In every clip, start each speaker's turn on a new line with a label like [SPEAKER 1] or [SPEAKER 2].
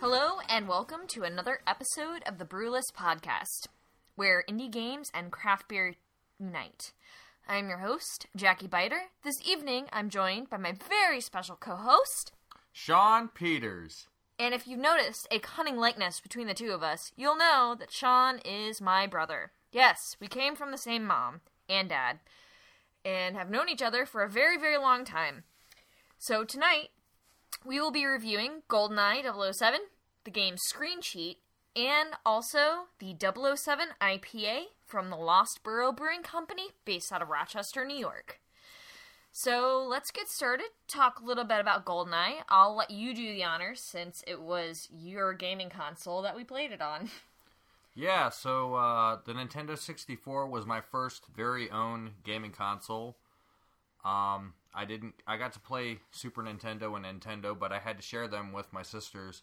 [SPEAKER 1] Hello, and welcome to another episode of the Brewlist Podcast, where indie games and craft beer unite. I'm your host, Jackie Biter. This evening, I'm joined by my very special co host,
[SPEAKER 2] Sean Peters.
[SPEAKER 1] And if you've noticed a cunning likeness between the two of us, you'll know that Sean is my brother. Yes, we came from the same mom and dad, and have known each other for a very, very long time. So tonight, we will be reviewing GoldenEye 007, the game's Screen Cheat, and also the 007 IPA from the Lost Borough Brewing Company based out of Rochester, New York. So let's get started. Talk a little bit about GoldenEye. I'll let you do the honors since it was your gaming console that we played it on.
[SPEAKER 2] Yeah, so uh, the Nintendo 64 was my first very own gaming console. Um, I didn't. I got to play Super Nintendo and Nintendo, but I had to share them with my sisters.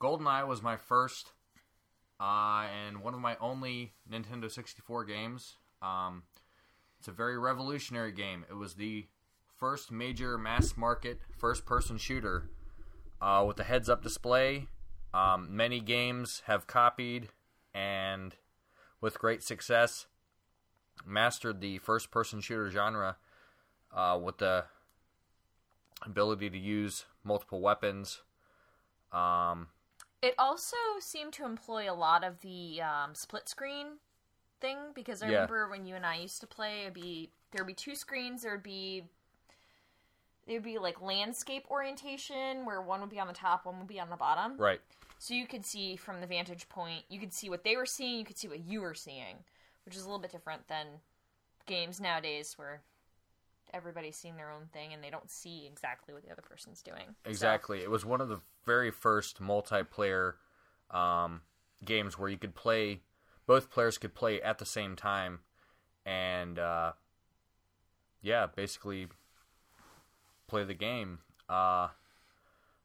[SPEAKER 2] GoldenEye was my first uh, and one of my only Nintendo 64 games. Um, it's a very revolutionary game. It was the first major mass market first person shooter uh, with a heads up display. Um, many games have copied and, with great success, mastered the first person shooter genre uh, with the ability to use multiple weapons. Um,
[SPEAKER 1] It also seemed to employ a lot of the um, split screen thing because I
[SPEAKER 2] Yeah.
[SPEAKER 1] remember when you and I used to play, it'd be there'd be two screens. There'd be there'd be like landscape orientation where one would be on the top, one would be on the bottom.
[SPEAKER 2] right.
[SPEAKER 1] So you could see from the vantage point, you could see what they were seeing, you could see what you were seeing, which is a little bit different than games nowadays where everybody's seeing their own thing and they don't see exactly what the other person's doing. So-
[SPEAKER 2] Exactly. It was one of the very first multiplayer um, games where you could play, both players could play at the same time, and uh, yeah, basically play the game. Uh,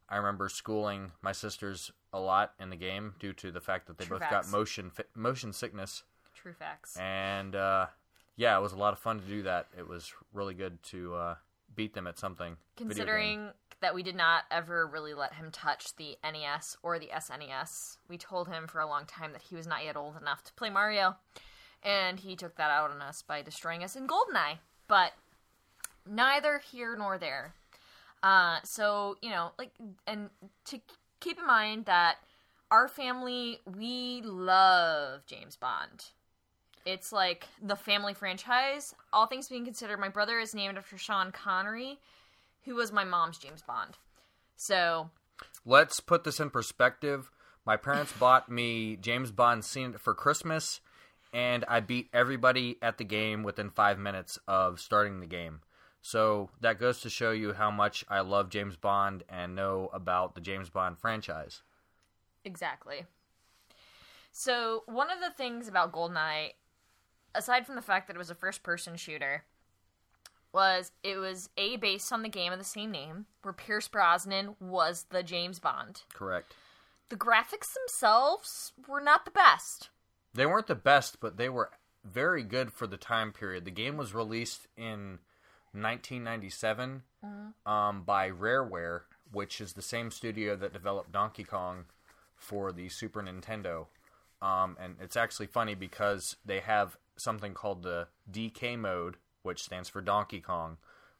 [SPEAKER 2] I remember schooling my sisters a lot in the game due to the fact that they
[SPEAKER 1] True
[SPEAKER 2] both
[SPEAKER 1] facts.
[SPEAKER 2] got motion fi- motion sickness,
[SPEAKER 1] True facts.
[SPEAKER 2] and uh, yeah, it was a lot of fun to do that. It was really good to uh, beat them at something.
[SPEAKER 1] Considering that we did not ever really let him touch the NES or the SNES, we told him for a long time that he was not yet old enough to play Mario, and he took that out on us by destroying us in GoldenEye. But neither here nor there. Uh, so you know, like, and to keep in mind that our family we love James Bond. It's like the family franchise. All things being considered, my brother is named after Sean Connery, who was my mom's James Bond. So,
[SPEAKER 2] Let's put this in perspective. My parents bought me James Bond Scene for Christmas, and I beat everybody at the game within five minutes of starting the game. So that goes to show you how much I love James Bond and know about the James Bond franchise.
[SPEAKER 1] exactly. So, one of the things about GoldenEye, aside from the fact that it was a first person shooter, was it was A, based on the game of the same name, where Pierce Brosnan was the James Bond.
[SPEAKER 2] Correct.
[SPEAKER 1] The graphics themselves were not the best.
[SPEAKER 2] They weren't the best, but they were very good for the time period. The game was released in 1997 um, by Rareware, which is the same studio that developed Donkey Kong for the Super Nintendo. Um, and it's actually funny because they have something called the DK mode, which stands for Donkey Kong,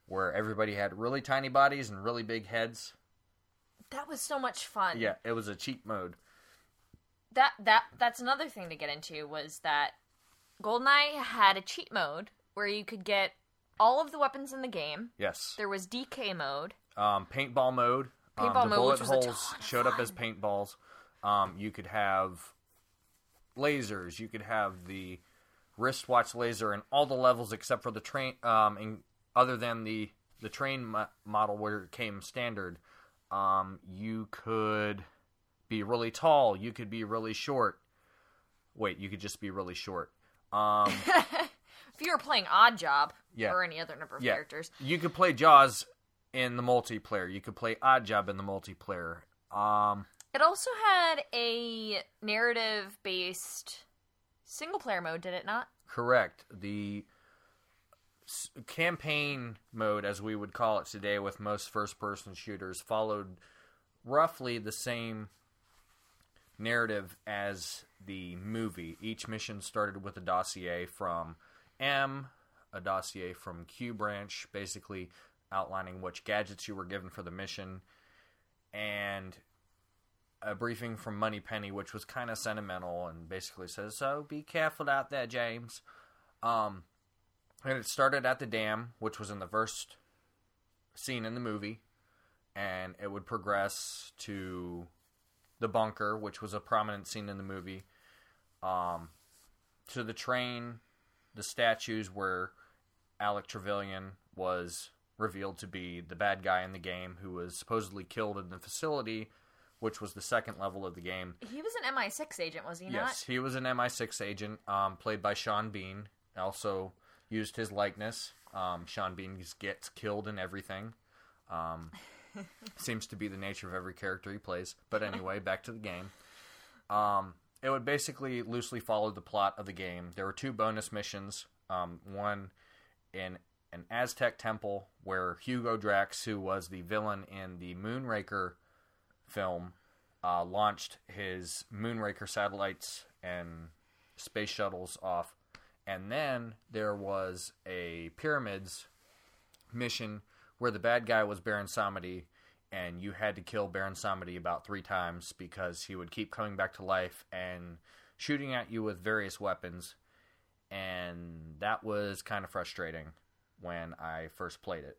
[SPEAKER 2] where everybody had really tiny bodies and really big heads.
[SPEAKER 1] That was so much fun.
[SPEAKER 2] Yeah, it was a cheat mode.
[SPEAKER 1] that that that's another thing to get into was that Goldeneye had a cheat mode where you could get all of the weapons in the game.
[SPEAKER 2] Yes.
[SPEAKER 1] There was DK mode.
[SPEAKER 2] um, paintball mode.
[SPEAKER 1] Paintball
[SPEAKER 2] um, the
[SPEAKER 1] mode,
[SPEAKER 2] bullet
[SPEAKER 1] which was a
[SPEAKER 2] holes showed up as paintballs. Um, you could have lasers. You could have the wristwatch laser in all the levels except for the train. Um, in, other than the the train mo- model where it came standard, um, you could be really tall. You could be really short. Wait, you could just be really short. Um,
[SPEAKER 1] If you were playing Odd Job
[SPEAKER 2] Yeah.
[SPEAKER 1] or any other number of
[SPEAKER 2] yeah,
[SPEAKER 1] characters,
[SPEAKER 2] you could play Jaws in the multiplayer. You could play Odd Job in the multiplayer. Um,
[SPEAKER 1] It also had a narrative based single player mode, did it not?
[SPEAKER 2] Correct. The s- campaign mode, as we would call it today, with most first person shooters, followed roughly the same narrative as the movie. Each mission started with a dossier from M, a dossier from Q branch, basically outlining which gadgets you were given for the mission, and a briefing from Moneypenny, which was kind of sentimental and basically says, "So be careful out there, James." Um, and it started at the dam, which was in the first scene in the movie, and it would progress to the bunker, which was a prominent scene in the movie, um, to the train, the statues where Alec Trevelyan was revealed to be the bad guy in the game who was supposedly killed in the facility, which was the second level of the game.
[SPEAKER 1] He was an MI6 agent, was he not?
[SPEAKER 2] Yes, he was an MI6 agent, um, played by Sean Bean. Also used his likeness. Um, Sean Bean gets killed in everything. Um, seems to be the nature of every character he plays. But anyway, back to the game. Um, it would basically loosely follow the plot of the game. There were two bonus missions. Um, one in an Aztec temple where Hugo Drax, who was the villain in the Moonraker film, uh, launched his Moonraker satellites and space shuttles off. And then there was a pyramids mission where the bad guy was Baron Samedi, and you had to kill Baron Samedi about three times because he would keep coming back to life and shooting at you with various weapons. And that was kind of frustrating when I first played it.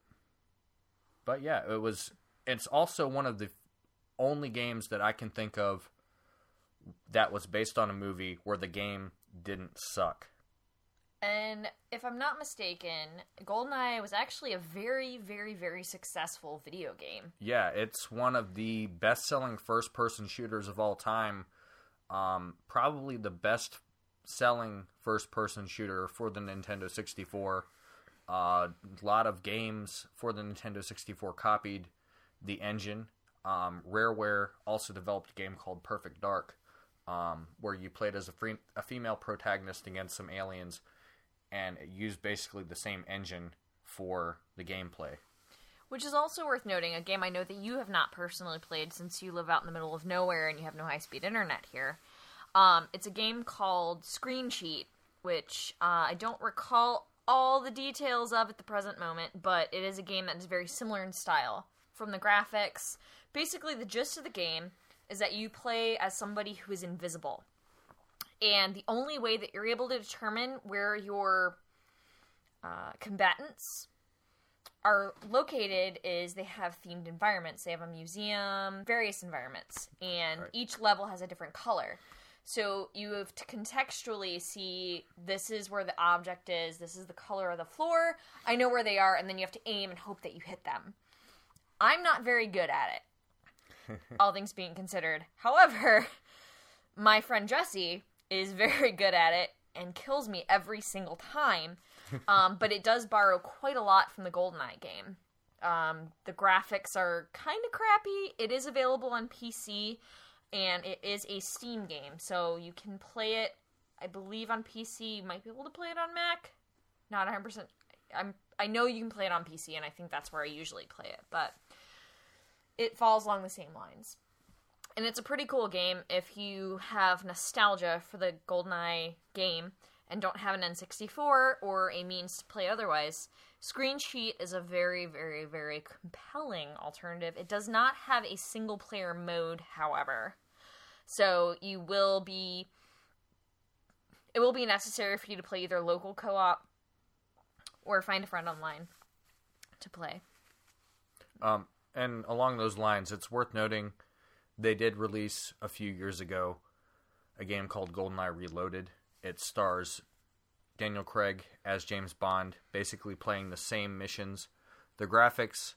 [SPEAKER 2] But yeah, it was. It's also one of the only games that I can think of that was based on a movie where the game didn't suck.
[SPEAKER 1] And if I'm not mistaken, GoldenEye was actually a very, very, very successful video game.
[SPEAKER 2] Yeah, it's one of the best selling first person shooters of all time. Um, probably the best selling first person shooter for the Nintendo 64. A uh, lot of games for the Nintendo 64 copied the engine. Um, Rareware also developed a game called Perfect Dark, um, where you played as a, free, a female protagonist against some aliens, and it used basically the same engine for the gameplay.
[SPEAKER 1] Which is also worth noting, a game I know that you have not personally played since you live out in the middle of nowhere and you have no high speed internet here. Um, it's a game called Screen Cheat, which uh, I don't recall all the details of at the present moment, but it is a game that is very similar in style. From the graphics, basically the gist of the game is that you play as somebody who is invisible. And the only way that you're able to determine where your uh, combatants are located is they have themed environments. They have a museum, various environments, and
[SPEAKER 2] Right.
[SPEAKER 1] each level has a different color. So you have to contextually see this is where the object is, this is the color of the floor. I know where they are, and then you have to aim and hope that you hit them. I'm not very good at it, all things being considered. However, my friend Jesse is very good at it and kills me every single time. Um, but it does borrow quite a lot from the GoldenEye game. Um, the graphics are kind of crappy. It is available on PC, and it is a Steam game, so you can play it. I believe on PC. You might be able to play it on Mac. Not 100. percent I'm. I know you can play it on PC, and I think that's where I usually play it. But it falls along the same lines and it's a pretty cool game if you have nostalgia for the GoldenEye game and don't have an N64 or a means to play otherwise. Screen Cheat is a very, very, very compelling alternative. It does not have a single player mode, however. So you will be. It will be necessary for you to play either local co op or find a friend online to play.
[SPEAKER 2] Um, and along those lines, it's worth noting they did release a few years ago a game called GoldenEye Reloaded. It stars Daniel Craig as James Bond, basically playing the same missions. The graphics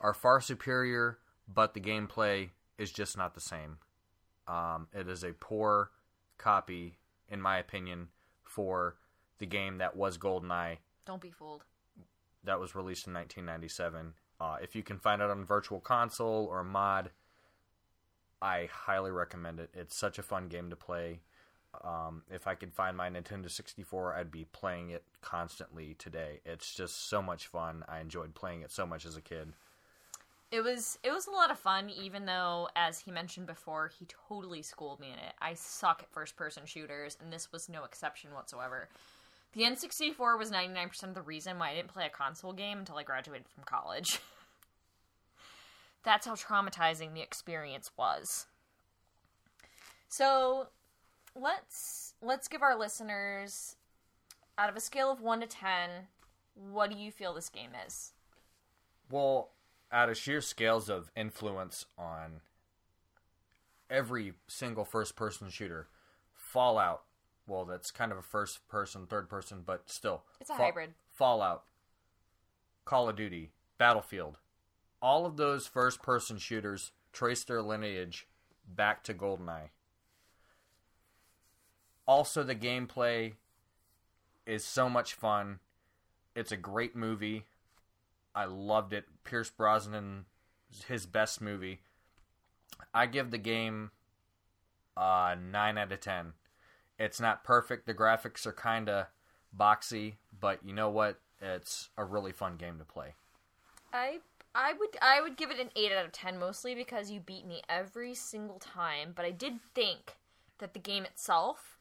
[SPEAKER 2] are far superior, but the gameplay is just not the same. Um, it is a poor copy, in my opinion, for the game that was GoldenEye
[SPEAKER 1] Don't be fooled.
[SPEAKER 2] that was released in 1997. Uh, if you can find it on Virtual Console or mod, I highly recommend it. It's such a fun game to play. Um, if I could find my Nintendo 64, I'd be playing it constantly today. It's just so much fun. I enjoyed playing it so much as a kid.
[SPEAKER 1] It was it was a lot of fun, even though, as he mentioned before, he totally schooled me in it. I suck at first person shooters, and this was no exception whatsoever. The N64 was 99% of the reason why I didn't play a console game until I graduated from college. That's how traumatizing the experience was. So, let's let's give our listeners out of a scale of 1 to 10, what do you feel this game is?
[SPEAKER 2] Well, out of sheer scales of influence on every single first person shooter, Fallout, well, that's kind of a first person, third person, but still.
[SPEAKER 1] It's a hybrid.
[SPEAKER 2] Fallout, Call of Duty, Battlefield. All of those first person shooters trace their lineage back to GoldenEye. Also, the gameplay is so much fun. It's a great movie. I loved it. Pierce Brosnan, his best movie. I give the game a 9 out of 10. It's not perfect. The graphics are kind of boxy, but you know what? It's a really fun game to play.
[SPEAKER 1] I I would I would give it an 8 out of 10 mostly because you beat me every single time, but I did think that the game itself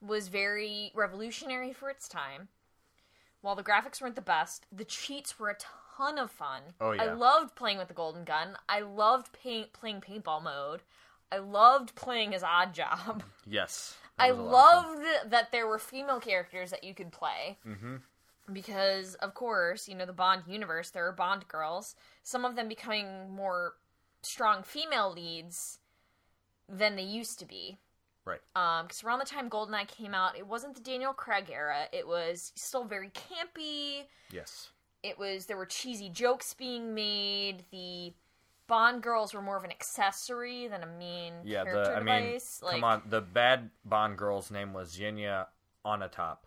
[SPEAKER 1] was very revolutionary for its time. While the graphics weren't the best, the cheats were a ton of fun.
[SPEAKER 2] Oh, yeah.
[SPEAKER 1] I loved playing with the golden gun. I loved playing paintball mode. I loved playing as Odd Job.
[SPEAKER 2] Yes.
[SPEAKER 1] I
[SPEAKER 2] that was a lot of fun.
[SPEAKER 1] loved that there were female characters that you could play. Mm-hmm. Because, of course, you know, the Bond universe, there are Bond girls. Some of them becoming more strong female leads than they used to be.
[SPEAKER 2] Right.
[SPEAKER 1] Um, because around the time GoldenEye came out, it wasn't the Daniel Craig era. It was still very campy.
[SPEAKER 2] Yes.
[SPEAKER 1] It was there were cheesy jokes being made. The Bond girls were more of an accessory than a mean
[SPEAKER 2] Yeah,
[SPEAKER 1] character
[SPEAKER 2] the I mean,
[SPEAKER 1] like,
[SPEAKER 2] come on, the bad Bond girl's name was Xenia Onatop.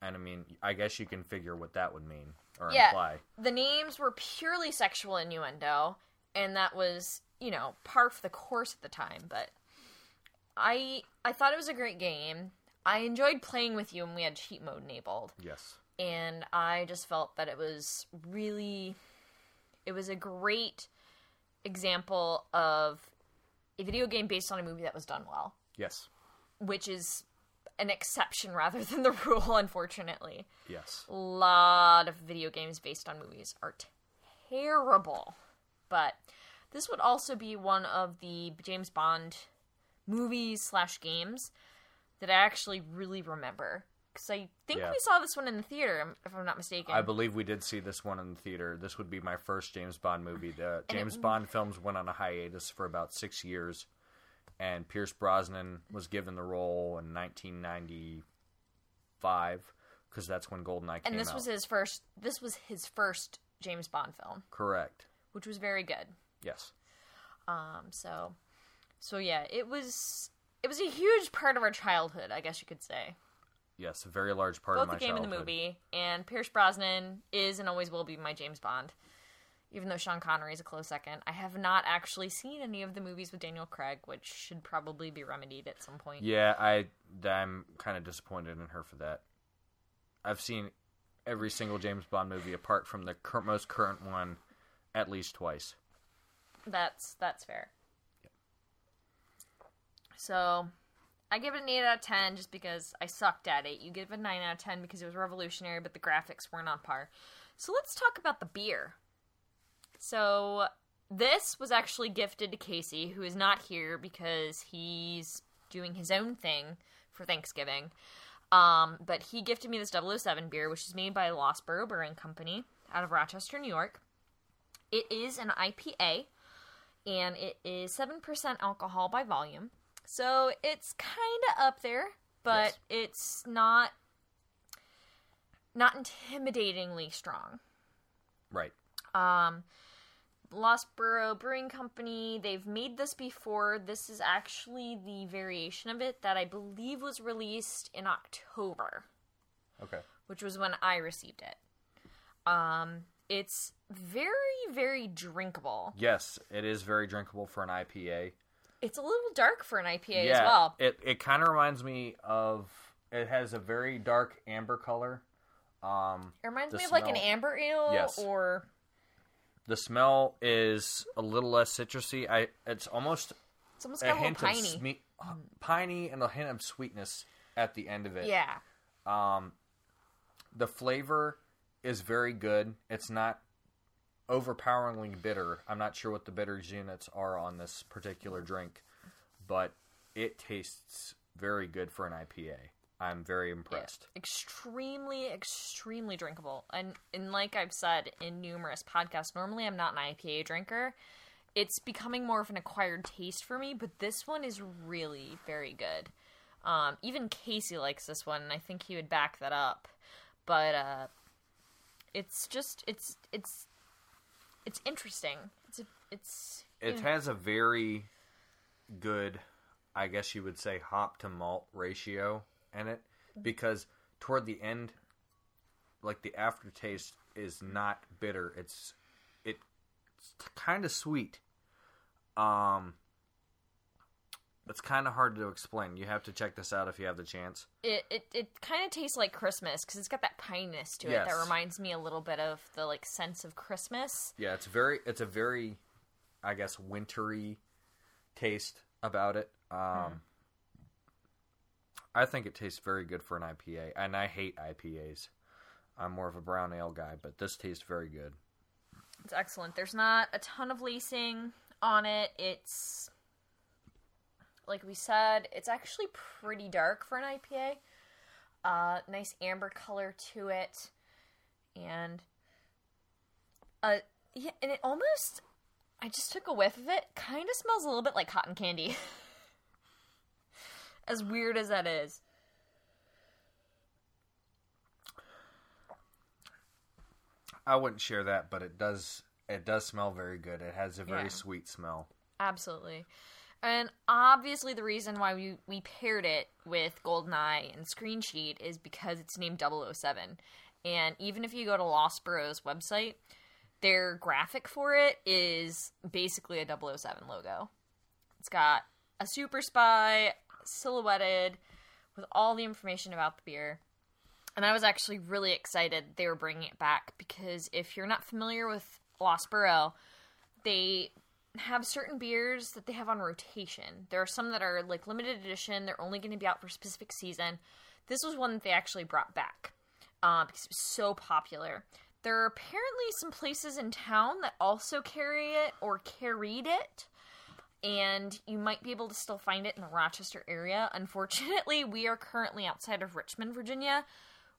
[SPEAKER 2] And I mean, I guess you can figure what that would mean or
[SPEAKER 1] Yeah.
[SPEAKER 2] imply.
[SPEAKER 1] the names were purely sexual innuendo, and that was, you know, par for the course at the time. But I I thought it was a great game. I enjoyed playing with you, and we had cheat mode enabled,
[SPEAKER 2] Yes.
[SPEAKER 1] and I just felt that it was really, it was a great example of a video game based on a movie that was done well,
[SPEAKER 2] Yes.
[SPEAKER 1] which is an exception rather than the rule, unfortunately.
[SPEAKER 2] Yes.
[SPEAKER 1] A lot of video games based on movies are terrible. But this would also be one of the James Bond movies slash games that I actually really remember. Because I think
[SPEAKER 2] Yeah.
[SPEAKER 1] we saw this one in the theater, if I'm not mistaken.
[SPEAKER 2] I believe we did see this one in the theater. This would be my first James Bond movie. The
[SPEAKER 1] And it-
[SPEAKER 2] James Bond films went on a hiatus for about six years, and Pierce Brosnan was given the role in 1995 because that's when GoldenEye came
[SPEAKER 1] and this
[SPEAKER 2] out.
[SPEAKER 1] was his first. This was his first James Bond film,
[SPEAKER 2] Correct.
[SPEAKER 1] which was very good.
[SPEAKER 2] Yes.
[SPEAKER 1] Um, so, so yeah, it was. It was a huge part of our childhood, I guess you could say.
[SPEAKER 2] Yes, a very large part
[SPEAKER 1] both
[SPEAKER 2] of my
[SPEAKER 1] the game and the movie. And Pierce Brosnan is and always will be my James Bond. Even though Sean Connery is a close second, I have not actually seen any of the movies with Daniel Craig, which should probably be remedied at some point.
[SPEAKER 2] Yeah, I I'm kind of disappointed in her for that. I've seen every single James Bond movie apart from the cur- most current one at least twice.
[SPEAKER 1] That's that's fair. So, I give it an eight out of ten just because I sucked at it. You give it a nine out of ten because it was revolutionary, but the graphics weren't on par. So let's talk about the beer. So this was actually gifted to Casey, who is not here because he's doing his own thing for Thanksgiving. Um, but he gifted me this 007 beer, which is made by Lost Borough Brewing Company out of Rochester, New York. It is an IPA, and it is 7% alcohol by volume. So it's kind of up there, but
[SPEAKER 2] Yes.
[SPEAKER 1] it's not not intimidatingly strong.
[SPEAKER 2] Right.
[SPEAKER 1] Um, Lost Borough Brewing Company, they've made this before. This is actually the variation of it that I believe was released in October,
[SPEAKER 2] Okay.
[SPEAKER 1] which was when I received it. Um, it's very, very drinkable.
[SPEAKER 2] Yes, it is very drinkable for an IPA.
[SPEAKER 1] It's a little dark for an IPA
[SPEAKER 2] yeah,
[SPEAKER 1] as well.
[SPEAKER 2] it it kind of reminds me of. It has a very dark amber color. Um,
[SPEAKER 1] It reminds me of like an amber ale
[SPEAKER 2] Yes.
[SPEAKER 1] or
[SPEAKER 2] the smell is a little less citrusy. I it's almost
[SPEAKER 1] it's almost
[SPEAKER 2] a
[SPEAKER 1] got a, little
[SPEAKER 2] hint
[SPEAKER 1] piney.
[SPEAKER 2] of sme- piney and a hint of sweetness at the end of it.
[SPEAKER 1] yeah.
[SPEAKER 2] Um, the flavor is very good. It's not overpoweringly bitter. I'm not sure what the bitters units are on this particular drink, but it tastes very good for an IPA. I'm very impressed.
[SPEAKER 1] Extremely, extremely drinkable. And and like I've said in numerous podcasts, normally I'm not an IPA drinker. It's becoming more of an acquired taste for me, but this one is really very good. Um, even Casey likes this one, and I think he would back that up. But uh, it's just it's it's it's interesting. It's a, it's
[SPEAKER 2] It has a very good, I guess you would say, hop to malt ratio in it because toward the end, like the aftertaste is not bitter. It's it's kind of sweet. Um, it's kind of hard to explain. You have to check this out if you have the chance.
[SPEAKER 1] it it, it kind of tastes like Christmas because it's got that pineness to it
[SPEAKER 2] Yes.
[SPEAKER 1] that reminds me a little bit of the like sense of Christmas.
[SPEAKER 2] Yeah, it's very it's a very I guess wintry taste about it. Um I think it tastes very good for an IPA, and I hate IPAs. I'm more of a brown ale guy, but this tastes very good.
[SPEAKER 1] It's excellent. There's not a ton of lacing on it. It's like we said, it's actually pretty dark for an IPA. Uh, nice amber color to it, and uh, yeah, and it almost. I just took a whiff of it. Kind of smells a little bit like cotton candy. as weird as that is.
[SPEAKER 2] I wouldn't share that, but it does it does smell very good. It has a very
[SPEAKER 1] Yeah.
[SPEAKER 2] sweet smell.
[SPEAKER 1] Absolutely. And obviously, the reason why we, we paired it with GoldenEye and Screen Cheat is because it's named 007. And even if you go to Lost Borough's website, their graphic for it is basically a 007 logo. It's got a super spy silhouetted with all the information about the beer. And I was actually really excited they were bringing it back because if you're not familiar with Lost Borough, they have certain beers that they have on rotation. There are some that are like limited edition, they're only going to be out for a specific season. This was one that they actually brought back uh, because it was so popular. There are apparently some places in town that also carry it or carried it, and you might be able to still find it in the Rochester area. Unfortunately, we are currently outside of Richmond, Virginia,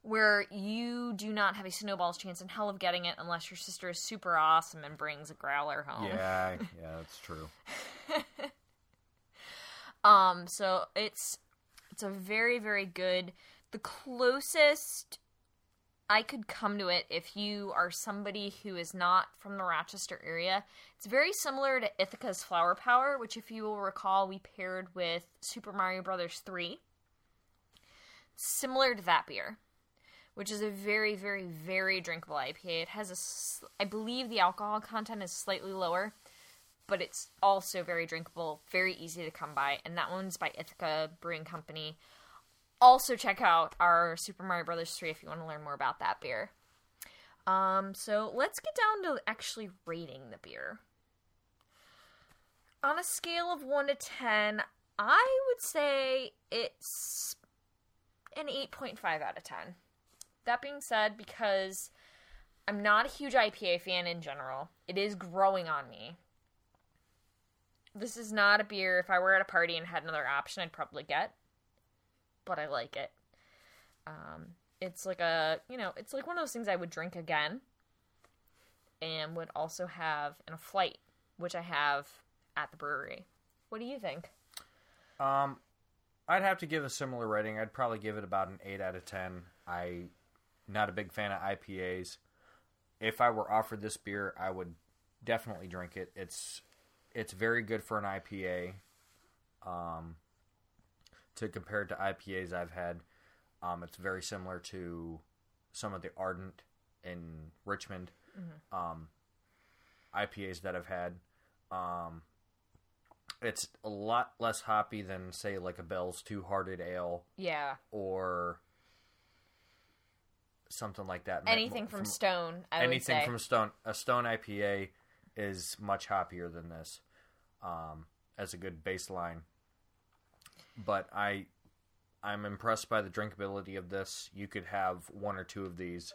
[SPEAKER 1] where you do not have a snowball's chance in hell of getting it unless your sister is super awesome and brings a growler home.
[SPEAKER 2] Yeah, yeah, that's true.
[SPEAKER 1] Um, so it's it's a very very good. The closest I could come to it if you are somebody who is not from the Rochester area. It's very similar to Ithaca's Flower Power, which if you will recall we paired with Super Mario Brothers 3. Similar to that beer, which is a very very very drinkable IPA. It has a s- I believe the alcohol content is slightly lower but it's also very drinkable, very easy to come by, and that one's by Ithaca Brewing Company. Also, check out our Super Mario Brothers 3 if you want to learn more about that beer. Um, so let's get down to actually rating the beer. On a scale of 1 to 10, I would say it's an 8.5 out of 10. That being said, because I'm not a huge IPA fan in general, it is growing on me this is not a beer if I were at a party and had another option I'd probably get. But I like it. Um, it's like a, you know, it's like one of those things I would drink again and would also have in a flight, which I have at the brewery. What do you think?
[SPEAKER 2] Um, I'd have to give a similar rating. I'd probably give it about an eight out of ten. I not a big fan of IPAs. If I were offered this beer, I would definitely drink it. It's it's very good for an IPA. Um, to compare it to IPAs I've had, um, it's very similar to some of the Ardent in Richmond um, IPAs that I've had. Um, it's a lot less hoppy than say like a Bell's Two Hearted Ale
[SPEAKER 1] Yeah.
[SPEAKER 2] or something like that.
[SPEAKER 1] Anything from, Stone, I would
[SPEAKER 2] anything from Stone. A Stone IPA is much hoppier than this, um, as a good baseline. But I, I'm impressed by the drinkability of this. You could have one or two of these,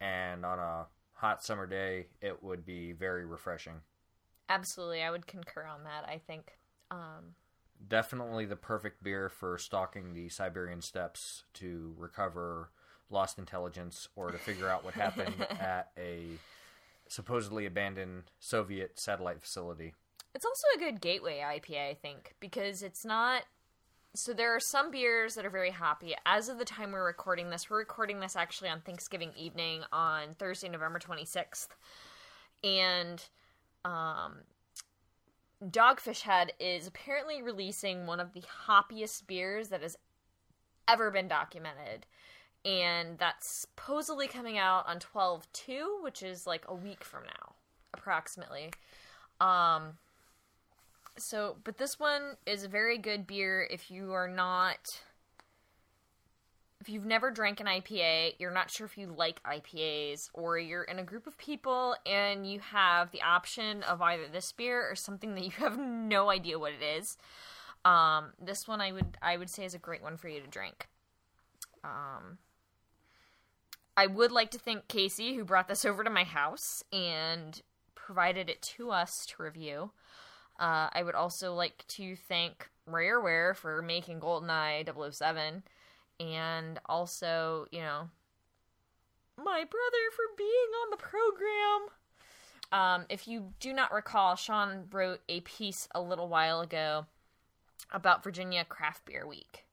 [SPEAKER 2] and on a hot summer day, it would be very refreshing.
[SPEAKER 1] Absolutely, I would concur on that. I think. Um,
[SPEAKER 2] Definitely the perfect beer for stalking the Siberian steppes to recover lost intelligence or to figure out what happened at a supposedly abandoned Soviet satellite facility.
[SPEAKER 1] It's also a good gateway IPA, I think, because it's not. So there are some beers that are very hoppy. As of the time we're recording this, we're recording this actually on Thanksgiving evening on Thursday, November 26th. And um, Dogfish Head is apparently releasing one of the hoppiest beers that has ever been documented. And that's supposedly coming out on 12 2, which is like a week from now, approximately. Um, so, but this one is a very good beer if you are not. If you've never drank an IPA, you're not sure if you like IPAs, or you're in a group of people and you have the option of either this beer or something that you have no idea what it is. Um, this one I would I would say is a great one for you to drink. Um, I would like to thank Casey who brought this over to my house and provided it to us to review. Uh, I would also like to thank Rareware for making GoldenEye 007 and also, you know, my brother for being on the program. Um, if you do not recall, Sean wrote a piece a little while ago about Virginia Craft Beer Week.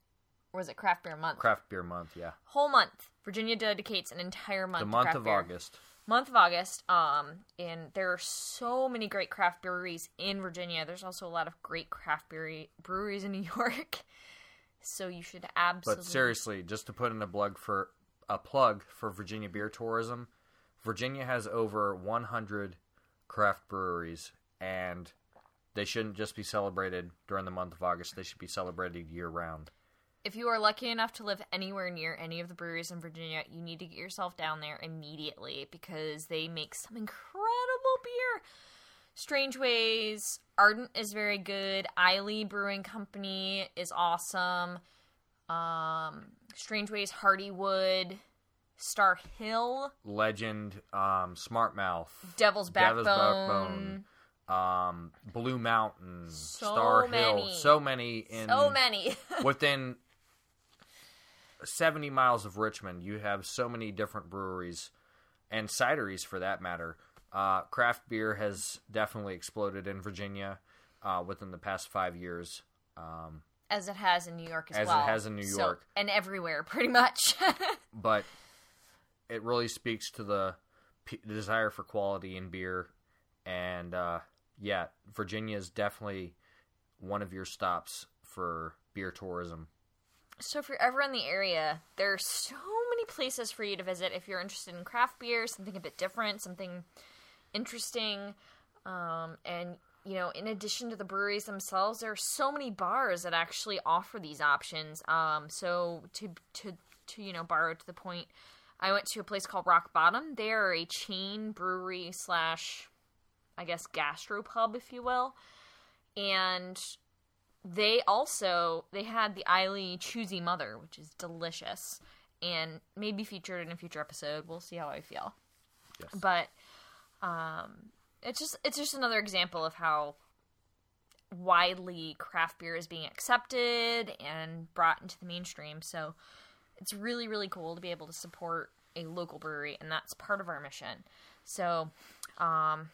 [SPEAKER 1] Or was it Craft Beer Month?
[SPEAKER 2] Craft beer month, yeah.
[SPEAKER 1] Whole month. Virginia dedicates an entire month
[SPEAKER 2] The
[SPEAKER 1] to
[SPEAKER 2] month of
[SPEAKER 1] beer
[SPEAKER 2] August.
[SPEAKER 1] month of August. Um, and there are so many great craft breweries in Virginia. There's also a lot of great craft brewery breweries in New York. So you should absolutely.
[SPEAKER 2] But seriously, just to put in a plug for a plug for Virginia beer tourism, Virginia has over 100 craft breweries, and they shouldn't just be celebrated during the month of August. They should be celebrated year round.
[SPEAKER 1] If you are lucky enough to live anywhere near any of the breweries in Virginia, you need to get yourself down there immediately because they make some incredible beer. Strangeways, Ardent is very good. Isley Brewing Company is awesome. Um, Strangeways, Hardywood, Starr Hill,
[SPEAKER 2] Legend, um, Smartmouth,
[SPEAKER 1] Devil's
[SPEAKER 2] Devil's
[SPEAKER 1] Backbone.
[SPEAKER 2] Backbone, um, Blue Mountain,
[SPEAKER 1] So
[SPEAKER 2] Starr Hill, so many in
[SPEAKER 1] So many.
[SPEAKER 2] within 70 miles of Richmond, you have so many different breweries and cideries for that matter. Uh, craft beer has definitely exploded in Virginia uh, within the past five years. Um,
[SPEAKER 1] as it has in New York as,
[SPEAKER 2] As it has in New
[SPEAKER 1] So-
[SPEAKER 2] York.
[SPEAKER 1] and everywhere, pretty much.
[SPEAKER 2] but it really speaks to the p- desire for quality in beer. And uh, yeah, Virginia is definitely one of your stops for beer tourism.
[SPEAKER 1] So if you're ever in the area, there are so many places for you to visit if you're interested in craft beer, something a bit different, something interesting. Um, and you know, in addition to the breweries themselves, there are so many bars that actually offer these options. Um, so to to to you know borrow to the point, I went to a place called Rock Bottom. They are a chain brewery slash, I guess, gastropub, if you will, and they also they had the Isley Choosy Mother, which is delicious and may be featured in a future episode. We'll see how I feel.
[SPEAKER 2] Yes.
[SPEAKER 1] But um, it's just it's just another example of how widely craft beer is being accepted and brought into the mainstream. So it's really really cool to be able to support a local brewery, and that's part of our mission. So, um,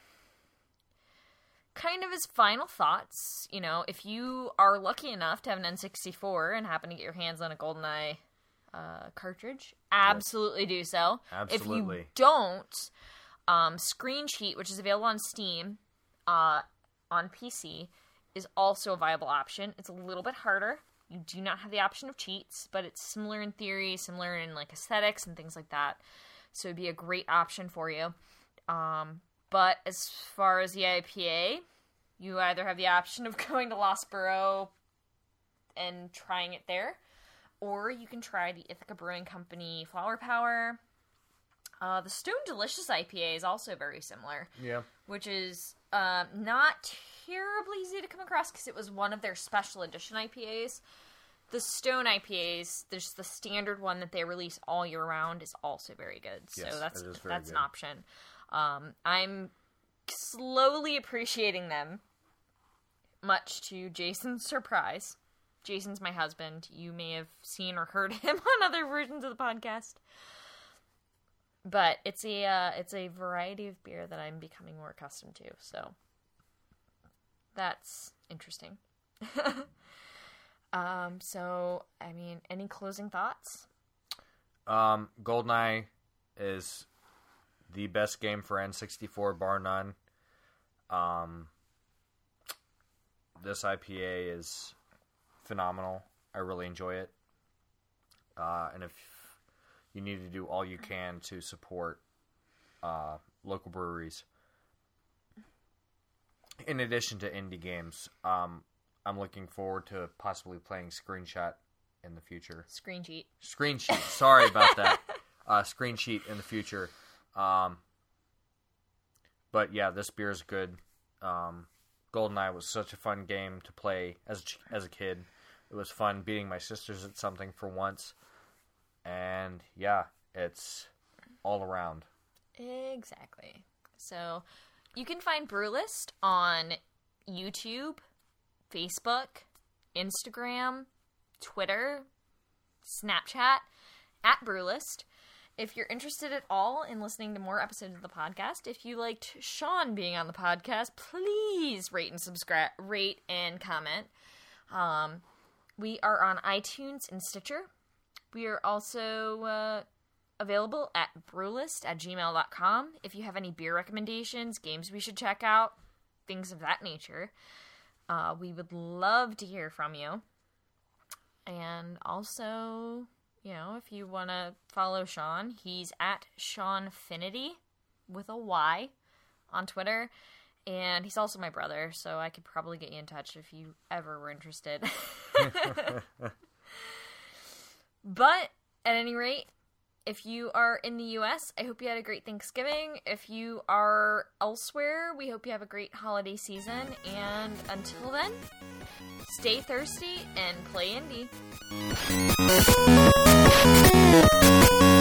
[SPEAKER 1] kind of as final thoughts, you know, if you are lucky enough to have an N64 and happen to get your hands on a GoldenEye uh, cartridge, absolutely do so. If you don't, um, Screen Cheat, which is available on Steam, uh, on PC, is also a viable option. It's a little bit harder. You do not have the option of cheats, but it's similar in theory, similar in like aesthetics and things like that. So it'd be a great option for you. Um, but as far as the IPA, You either have the option of going to Lost Borough and trying it there, or you can try the Ithaca Brewing Company Flower Power. Uh, the Stone Delicious IPA is also very similar,
[SPEAKER 2] Yeah.
[SPEAKER 1] which is um, not terribly easy to come across because it was one of their special edition IPAs. The Stone IPAs, there's the standard one that they release all year round, is also very good. So
[SPEAKER 2] Yes,
[SPEAKER 1] that's
[SPEAKER 2] it is very
[SPEAKER 1] that's an option. Um, I'm slowly appreciating them, much to Jason's surprise. Jason's my husband. You may have seen or heard him on other versions of the podcast. But it's a uh, it's a variety of beer that I'm becoming more accustomed to. So that's interesting. um, so I mean, any closing thoughts?
[SPEAKER 2] Um, Goldeneye is the best game for N64, bar none. Um, this IPA is phenomenal. I really enjoy it. Uh, and if you need to do all you can to support uh, local breweries, in addition to indie games, um, I'm looking forward to possibly playing Screenshot in the future
[SPEAKER 1] Screen Cheat.
[SPEAKER 2] Screen Cheat. Sorry about that. Uh, Screen Cheat in the future. Um, but yeah, this beer is good. Um, Goldeneye was such a fun game to play as as a kid. It was fun beating my sisters at something for once, and yeah, it's all around.
[SPEAKER 1] Exactly. So you can find Brewlist on YouTube, Facebook, Instagram, Twitter, Snapchat, at Brewlist. If you're interested at all in listening to more episodes of the podcast, if you liked Sean being on the podcast, please rate and subscribe, rate and comment. Um, we are on iTunes and Stitcher. We are also uh, available at brewlist at gmail.com. If you have any beer recommendations, games we should check out, things of that nature, uh, we would love to hear from you. And also, you know, if you want to follow Sean, he's at Seanfinity with a Y on Twitter. And he's also my brother, so I could probably get you in touch if you ever were interested. but at any rate, if you are in the US, I hope you had a great Thanksgiving. If you are elsewhere, we hope you have a great holiday season. And until then, stay thirsty and play indie.